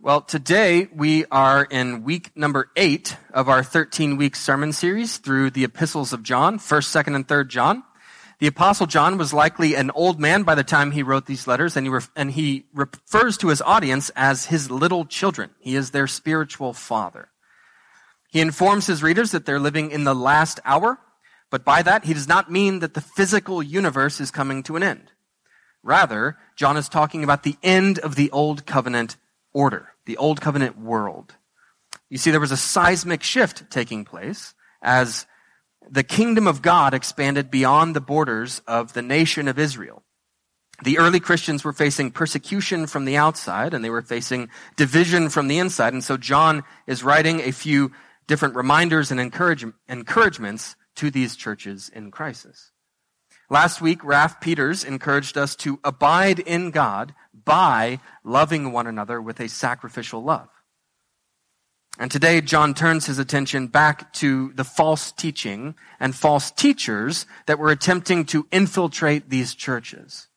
Well, today we are in week number eight of our 13 week sermon series through the epistles of John, 1st, 2nd, and 3rd John. The apostle John was likely an old man by the time he wrote these letters, and he, ref- and he refers to his audience as his little children. He is their spiritual father. He informs his readers that they're living in the last hour, but by that he does not mean that the physical universe is coming to an end. Rather, John is talking about the end of the old covenant order, the old covenant world. You see, there was a seismic shift taking place as the kingdom of God expanded beyond the borders of the nation of Israel. The early Christians were facing persecution from the outside and they were facing division from the inside. And so John is writing a few different reminders and encourage, encouragements to these churches in crisis. Last week, Ralph Peters encouraged us to abide in God by loving one another with a sacrificial love. And today, John turns his attention back to the false teaching and false teachers that were attempting to infiltrate these churches.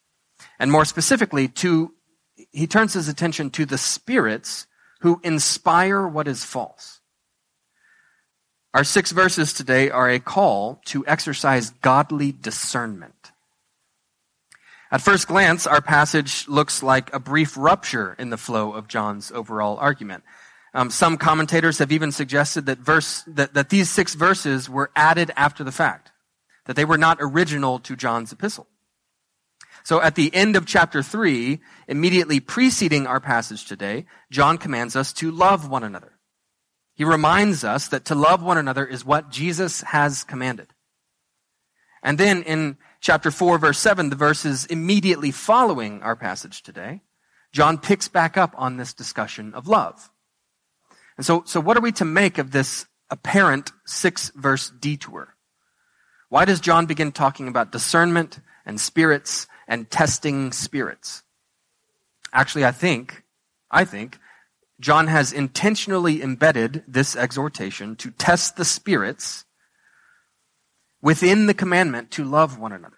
And more specifically, to, he turns his attention to the spirits who inspire what is false. Our six verses today are a call to exercise godly discernment. At first glance, our passage looks like a brief rupture in the flow of John's overall argument. Um, some commentators have even suggested that verse that, that these six verses were added after the fact, that they were not original to John's epistle. So at the end of chapter three, immediately preceding our passage today, John commands us to love one another. He reminds us that to love one another is what Jesus has commanded. And then in chapter 4, verse 7, the verses immediately following our passage today, John picks back up on this discussion of love. And so, so what are we to make of this apparent six verse detour? Why does John begin talking about discernment and spirits and testing spirits? Actually, I think, I think, John has intentionally embedded this exhortation to test the spirits within the commandment to love one another.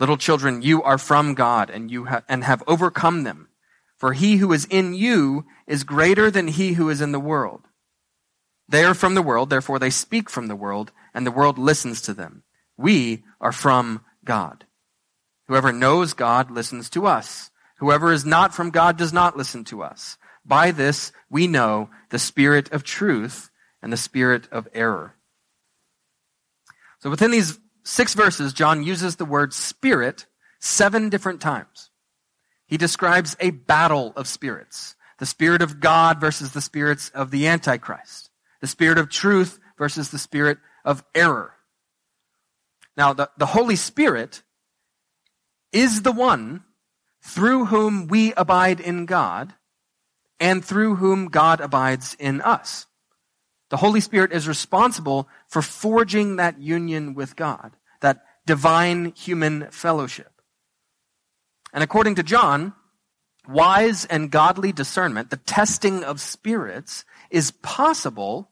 Little children, you are from God and you ha- and have overcome them. For he who is in you is greater than he who is in the world. They are from the world, therefore they speak from the world, and the world listens to them. We are from God. Whoever knows God listens to us. Whoever is not from God does not listen to us. By this we know the spirit of truth and the spirit of error. So within these six verses, John uses the word spirit seven different times. He describes a battle of spirits. The spirit of God versus the spirits of the Antichrist. The spirit of truth versus the spirit of error. Now, the, the Holy Spirit is the one through whom we abide in God and through whom God abides in us. The Holy Spirit is responsible for forging that union with God, that divine human fellowship. And according to John, wise and godly discernment, the testing of spirits, is possible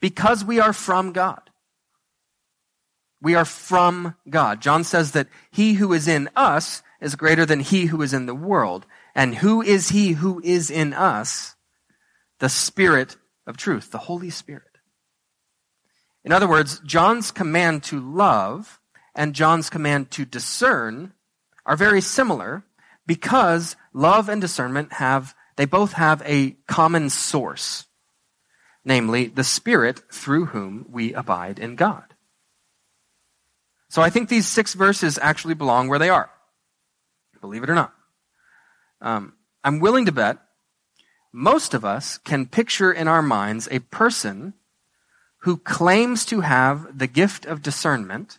because we are from God. We are from God. John says that he who is in us is greater than he who is in the world. And who is he who is in us? The Spirit of truth, the Holy Spirit. In other words, John's command to love and John's command to discern are very similar because love and discernment have, they both have a common source, namely the Spirit through whom we abide in God. So I think these six verses actually belong where they are. Believe it or not. Um, I'm willing to bet most of us can picture in our minds a person who claims to have the gift of discernment,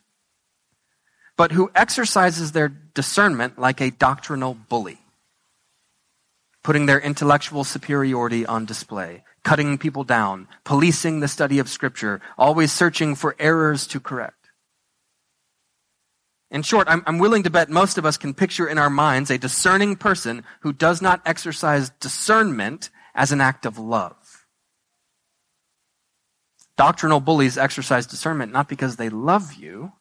but who exercises their discernment like a doctrinal bully, putting their intellectual superiority on display, cutting people down, policing the study of Scripture, always searching for errors to correct. In short, I'm, I'm, willing to bet most of us can picture in our minds a discerning person who does not exercise discernment as an act of love. Doctrinal bullies exercise discernment not because they love you,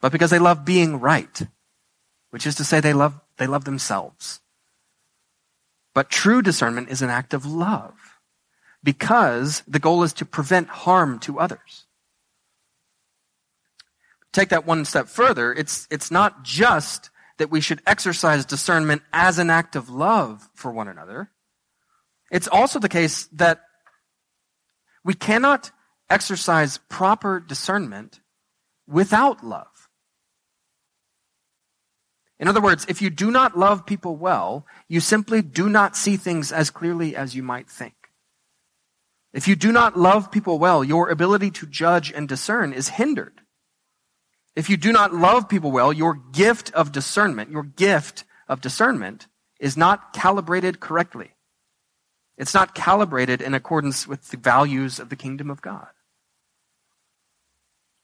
but because they love being right, which is to say they love, they love themselves. But true discernment is an act of love because the goal is to prevent harm to others. Take that one step further. It's, it's not just that we should exercise discernment as an act of love for one another. It's also the case that we cannot exercise proper discernment without love. In other words, if you do not love people well, you simply do not see things as clearly as you might think. If you do not love people well, your ability to judge and discern is hindered. If you do not love people well, your gift of discernment, your gift of discernment is not calibrated correctly. It's not calibrated in accordance with the values of the kingdom of God.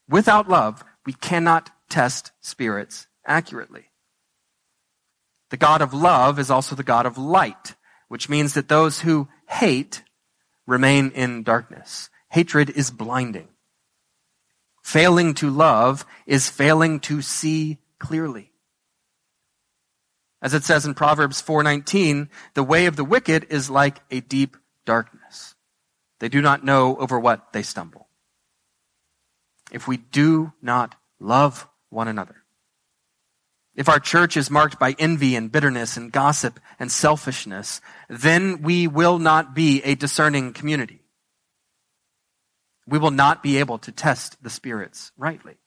Without love, we cannot test spirits accurately. The God of love is also the God of light, which means that those who hate remain in darkness. Hatred is blinding. Failing to love is failing to see clearly. As it says in Proverbs 4:19, the way of the wicked is like a deep darkness. They do not know over what they stumble. If we do not love one another, if our church is marked by envy and bitterness and gossip and selfishness, then we will not be a discerning community. We will not be able to test the spirits rightly.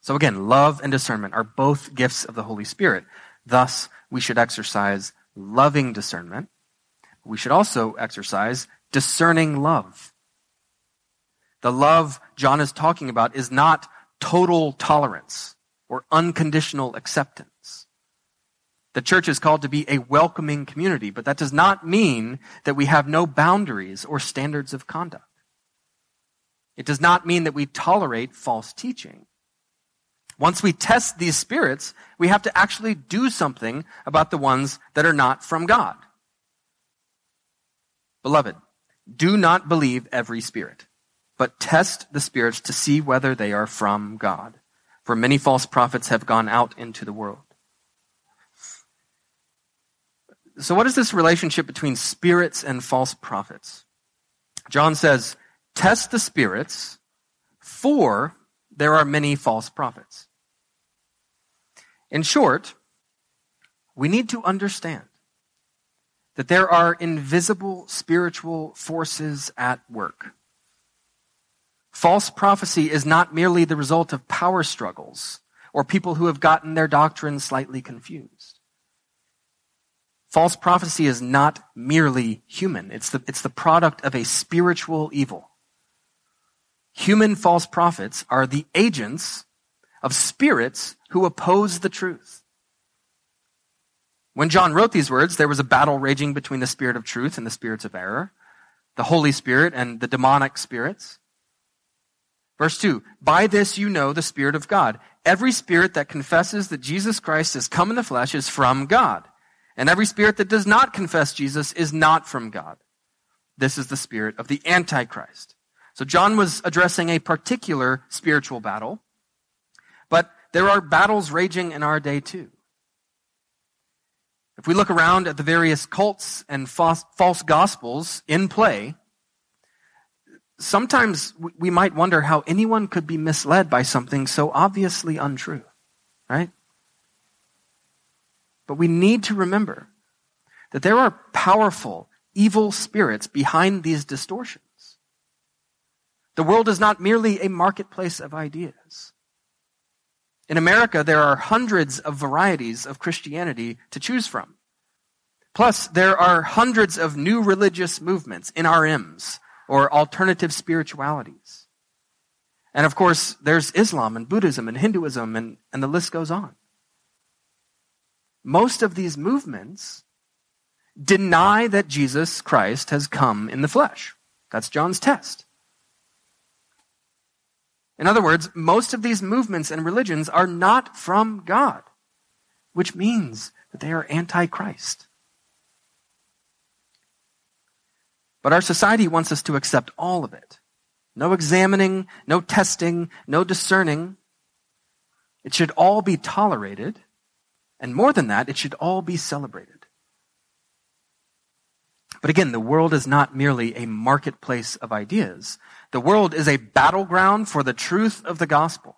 So again, love and discernment are both gifts of the Holy Spirit. Thus, we should exercise loving discernment. We should also exercise discerning love. The love John is talking about is not total tolerance or unconditional acceptance. The church is called to be a welcoming community, but that does not mean that we have no boundaries or standards of conduct. It does not mean that we tolerate false teaching. Once we test these spirits, we have to actually do something about the ones that are not from God. Beloved, do not believe every spirit, but test the spirits to see whether they are from God for many false prophets have gone out into the world. So, what is this relationship between spirits and false prophets? John says, Test the spirits, for there are many false prophets. In short, we need to understand that there are invisible spiritual forces at work. False prophecy is not merely the result of power struggles or people who have gotten their doctrine slightly confused. False prophecy is not merely human. It's the, it's the product of a spiritual evil. Human false prophets are the agents of spirits who oppose the truth. When John wrote these words, there was a battle raging between the spirit of truth and the spirits of error, the Holy Spirit and the demonic spirits. Verse 2 By this you know the Spirit of God. Every spirit that confesses that Jesus Christ has come in the flesh is from God. And every spirit that does not confess Jesus is not from God. This is the spirit of the Antichrist. So John was addressing a particular spiritual battle, but there are battles raging in our day too. If we look around at the various cults and false, gospels in play, sometimes we might wonder how anyone could be misled by something so obviously untrue, right? But we need to remember that there are powerful, evil spirits behind these distortions. The world is not merely a marketplace of ideas. In America, there are hundreds of varieties of Christianity to choose from. Plus, there are hundreds of new religious movements, NRMs, or alternative spiritualities. And of course, there's Islam and Buddhism and Hinduism, and, and the list goes on. Most of these movements deny that Jesus Christ has come in the flesh. That's John's test. In other words, most of these movements and religions are not from God, which means that they are anti-Christ. But our society wants us to accept all of it. No examining, no testing, no discerning. It should all be tolerated. And more than that, it should all be celebrated. But again, the world is not merely a marketplace of ideas. The world is a battleground for the truth of the gospel.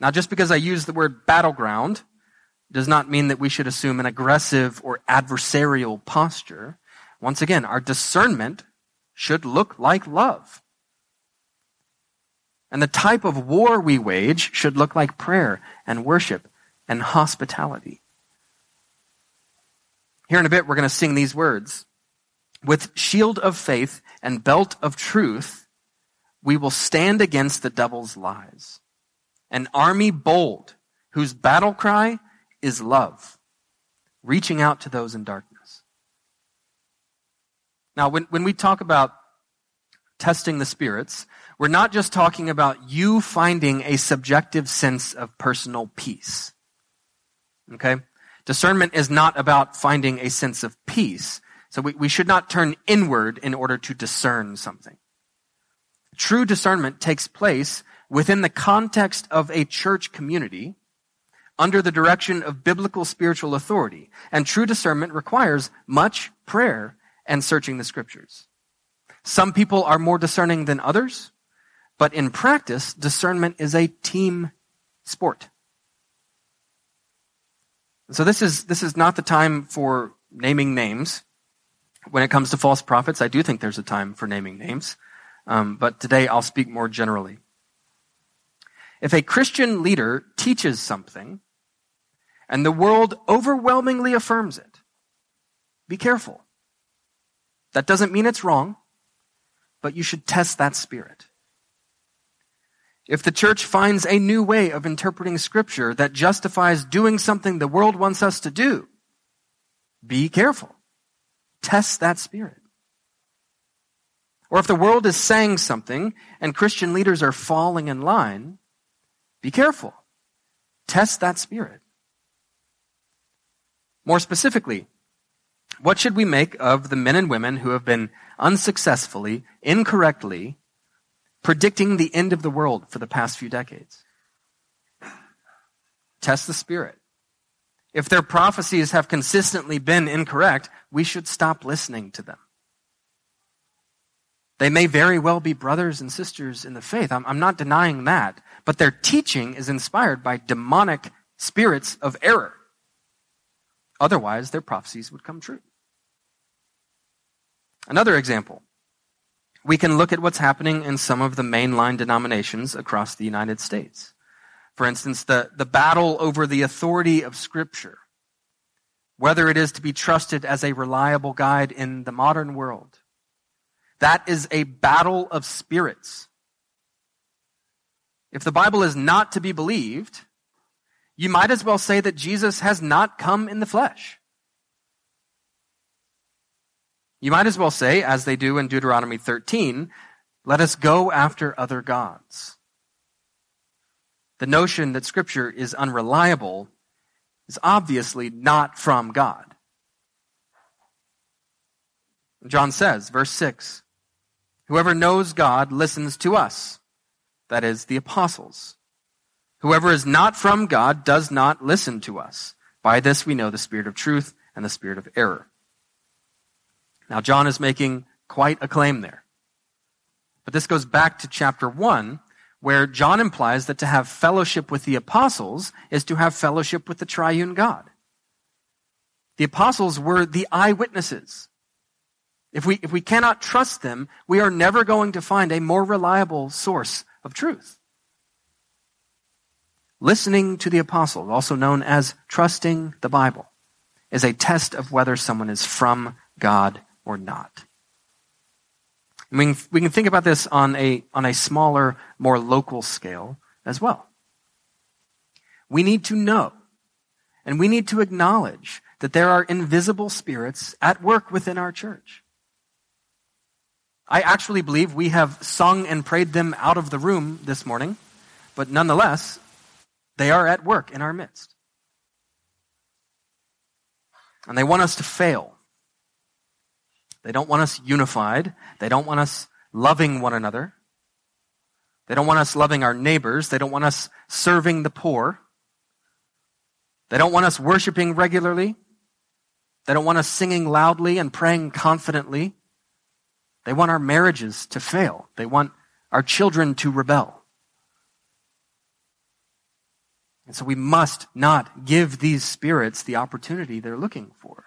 Now, just because I use the word battleground does not mean that we should assume an aggressive or adversarial posture. Once again, our discernment should look like love. And the type of war we wage should look like prayer and worship and hospitality. Here in a bit, we're going to sing these words. With shield of faith and belt of truth, we will stand against the devil's lies. An army bold, whose battle cry is love, reaching out to those in darkness. Now, when, when we talk about testing the spirits, we're not just talking about you finding a subjective sense of personal peace. Okay? Discernment is not about finding a sense of peace. So we, we should not turn inward in order to discern something. True discernment takes place within the context of a church community under the direction of biblical spiritual authority. And true discernment requires much prayer and searching the scriptures. Some people are more discerning than others, but in practice, discernment is a team sport. So this is, this is not the time for naming names. When it comes to false prophets, I do think there's a time for naming names. Um, but today I'll speak more generally. If a Christian leader teaches something and the world overwhelmingly affirms it, be careful. That doesn't mean it's wrong but you should test that spirit. If the church finds a new way of interpreting scripture that justifies doing something the world wants us to do, be careful. Test that spirit. Or if the world is saying something and Christian leaders are falling in line, be careful. Test that spirit. More specifically, what should we make of the men and women who have been unsuccessfully, incorrectly, predicting the end of the world for the past few decades? Test the spirit. If their prophecies have consistently been incorrect, we should stop listening to them. They may very well be brothers and sisters in the faith. I'm, I'm, not denying that. But their teaching is inspired by demonic spirits of error. Otherwise, their prophecies would come true. Another example. We can look at what's happening in some of the mainline denominations across the United States. For instance, the, the battle over the authority of Scripture, whether it is to be trusted as a reliable guide in the modern world. That is a battle of spirits. If the Bible is not to be believed, you might as well say that Jesus has not come in the flesh. You might as well say, as they do in Deuteronomy 13, let us go after other gods. The notion that Scripture is unreliable is obviously not from God. John says, verse 6, Whoever knows God listens to us, that is, the apostles. Whoever is not from God does not listen to us. By this we know the spirit of truth and the spirit of error. Now, John is making quite a claim there. But this goes back to chapter 1, where John implies that to have fellowship with the apostles is to have fellowship with the triune God. The apostles were the eyewitnesses. If we, if we cannot trust them, we are never going to find a more reliable source of truth. Listening to the apostles, also known as trusting the Bible, is a test of whether someone is from God or not. we can, we can think about this on a, on a smaller, more local scale as well. We need to know and we need to acknowledge that there are invisible spirits at work within our church. I actually believe we have sung and prayed them out of the room this morning, but nonetheless, they are at work in our midst. And they want us to fail. They don't want us unified. They don't want us loving one another. They don't want us loving our neighbors. They don't want us serving the poor. They don't want us worshiping regularly. They don't want us singing loudly and praying confidently. They want our marriages to fail. They want our children to rebel. And so we must not give these spirits the opportunity they're looking for.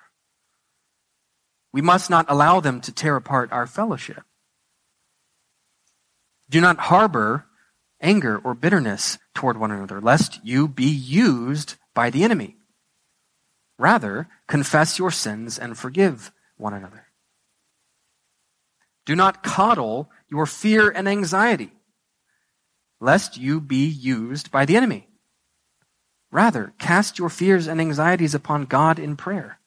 We must not allow them to tear apart our fellowship. Do not harbor anger or bitterness toward one another, lest you be used by the enemy. Rather, confess your sins and forgive one another. Do not coddle your fear and anxiety, lest you be used by the enemy. Rather, cast your fears and anxieties upon God in prayer.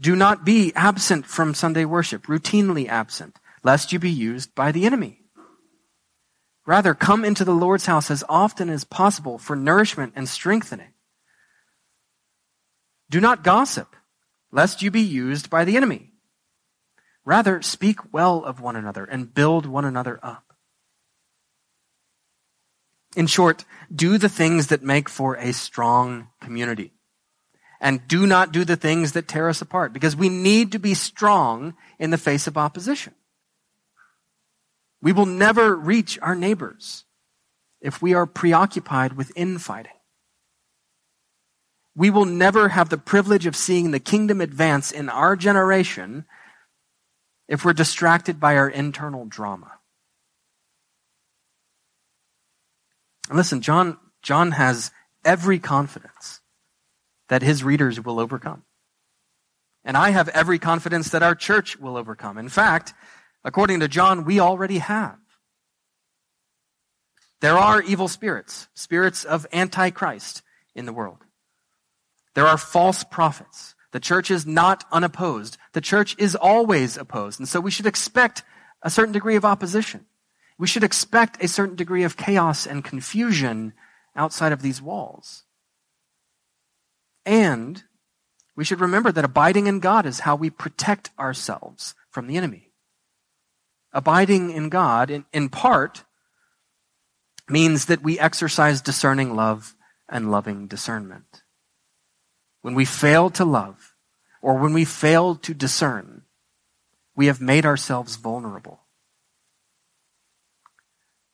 Do not be absent from Sunday worship, routinely absent lest you be used by the enemy. Rather, come into the Lord's house as often as possible for nourishment and strengthening. Do not gossip, lest you be used by the enemy. Rather, speak well of one another and build one another up. In short, do the things that make for a strong community. And do not do the things that tear us apart, because we need to be strong in the face of opposition. We will never reach our neighbors if we are preoccupied with infighting. We will never have the privilege of seeing the kingdom advance in our generation if we're distracted by our internal drama. And listen, John, John has every confidence that his readers will overcome. And I have every confidence that our church will overcome. In fact, According to John, we already have. There are evil spirits, spirits of Antichrist in the world. There are false prophets. The church is not unopposed. The church is always opposed. And so we should expect a certain degree of opposition. We should expect a certain degree of chaos and confusion outside of these walls. We should remember that abiding in God is how we protect ourselves from the enemy abiding in God, in, in part, means that we exercise discerning love and loving discernment. When we fail to love, or when we fail to discern, we have made ourselves vulnerable.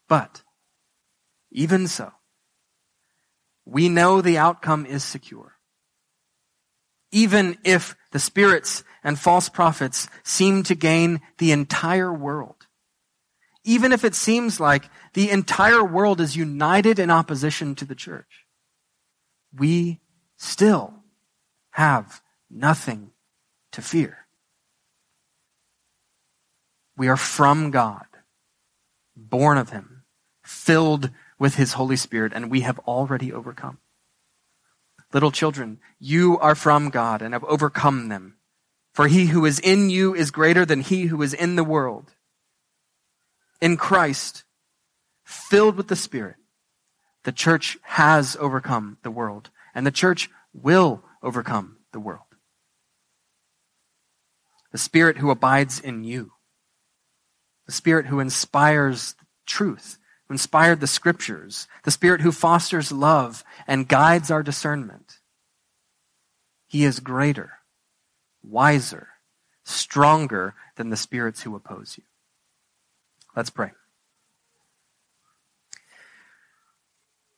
But, even so, we know the outcome is secure. Even if the spirits and false prophets seem to gain the entire world. Even if it seems like the entire world is united in opposition to the church, we still have nothing to fear. We are from God, born of Him, filled with His Holy Spirit, and we have already overcome. Little children, you are from God and have overcome them for he who is in you is greater than he who is in the world. In Christ, filled with the Spirit, the church has overcome the world, and the church will overcome the world. The Spirit who abides in you, the Spirit who inspires truth, inspired the Scriptures, the Spirit who fosters love and guides our discernment. He is greater wiser, stronger than the spirits who oppose you. Let's pray.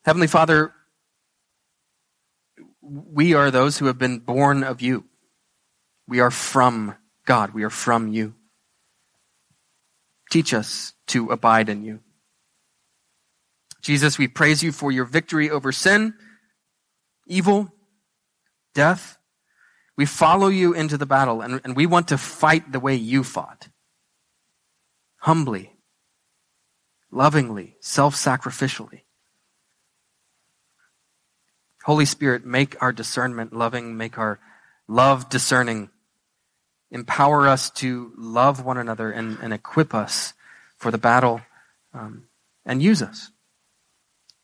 Heavenly Father, we are those who have been born of you. We are from God. We are from you. Teach us to abide in you. Jesus, we praise you for your victory over sin, evil, death. We follow you into the battle, and, and we want to fight the way you fought humbly, lovingly, self sacrificially. Holy Spirit, make our discernment loving, make our love discerning. Empower us to love one another and, and equip us for the battle um, and use us.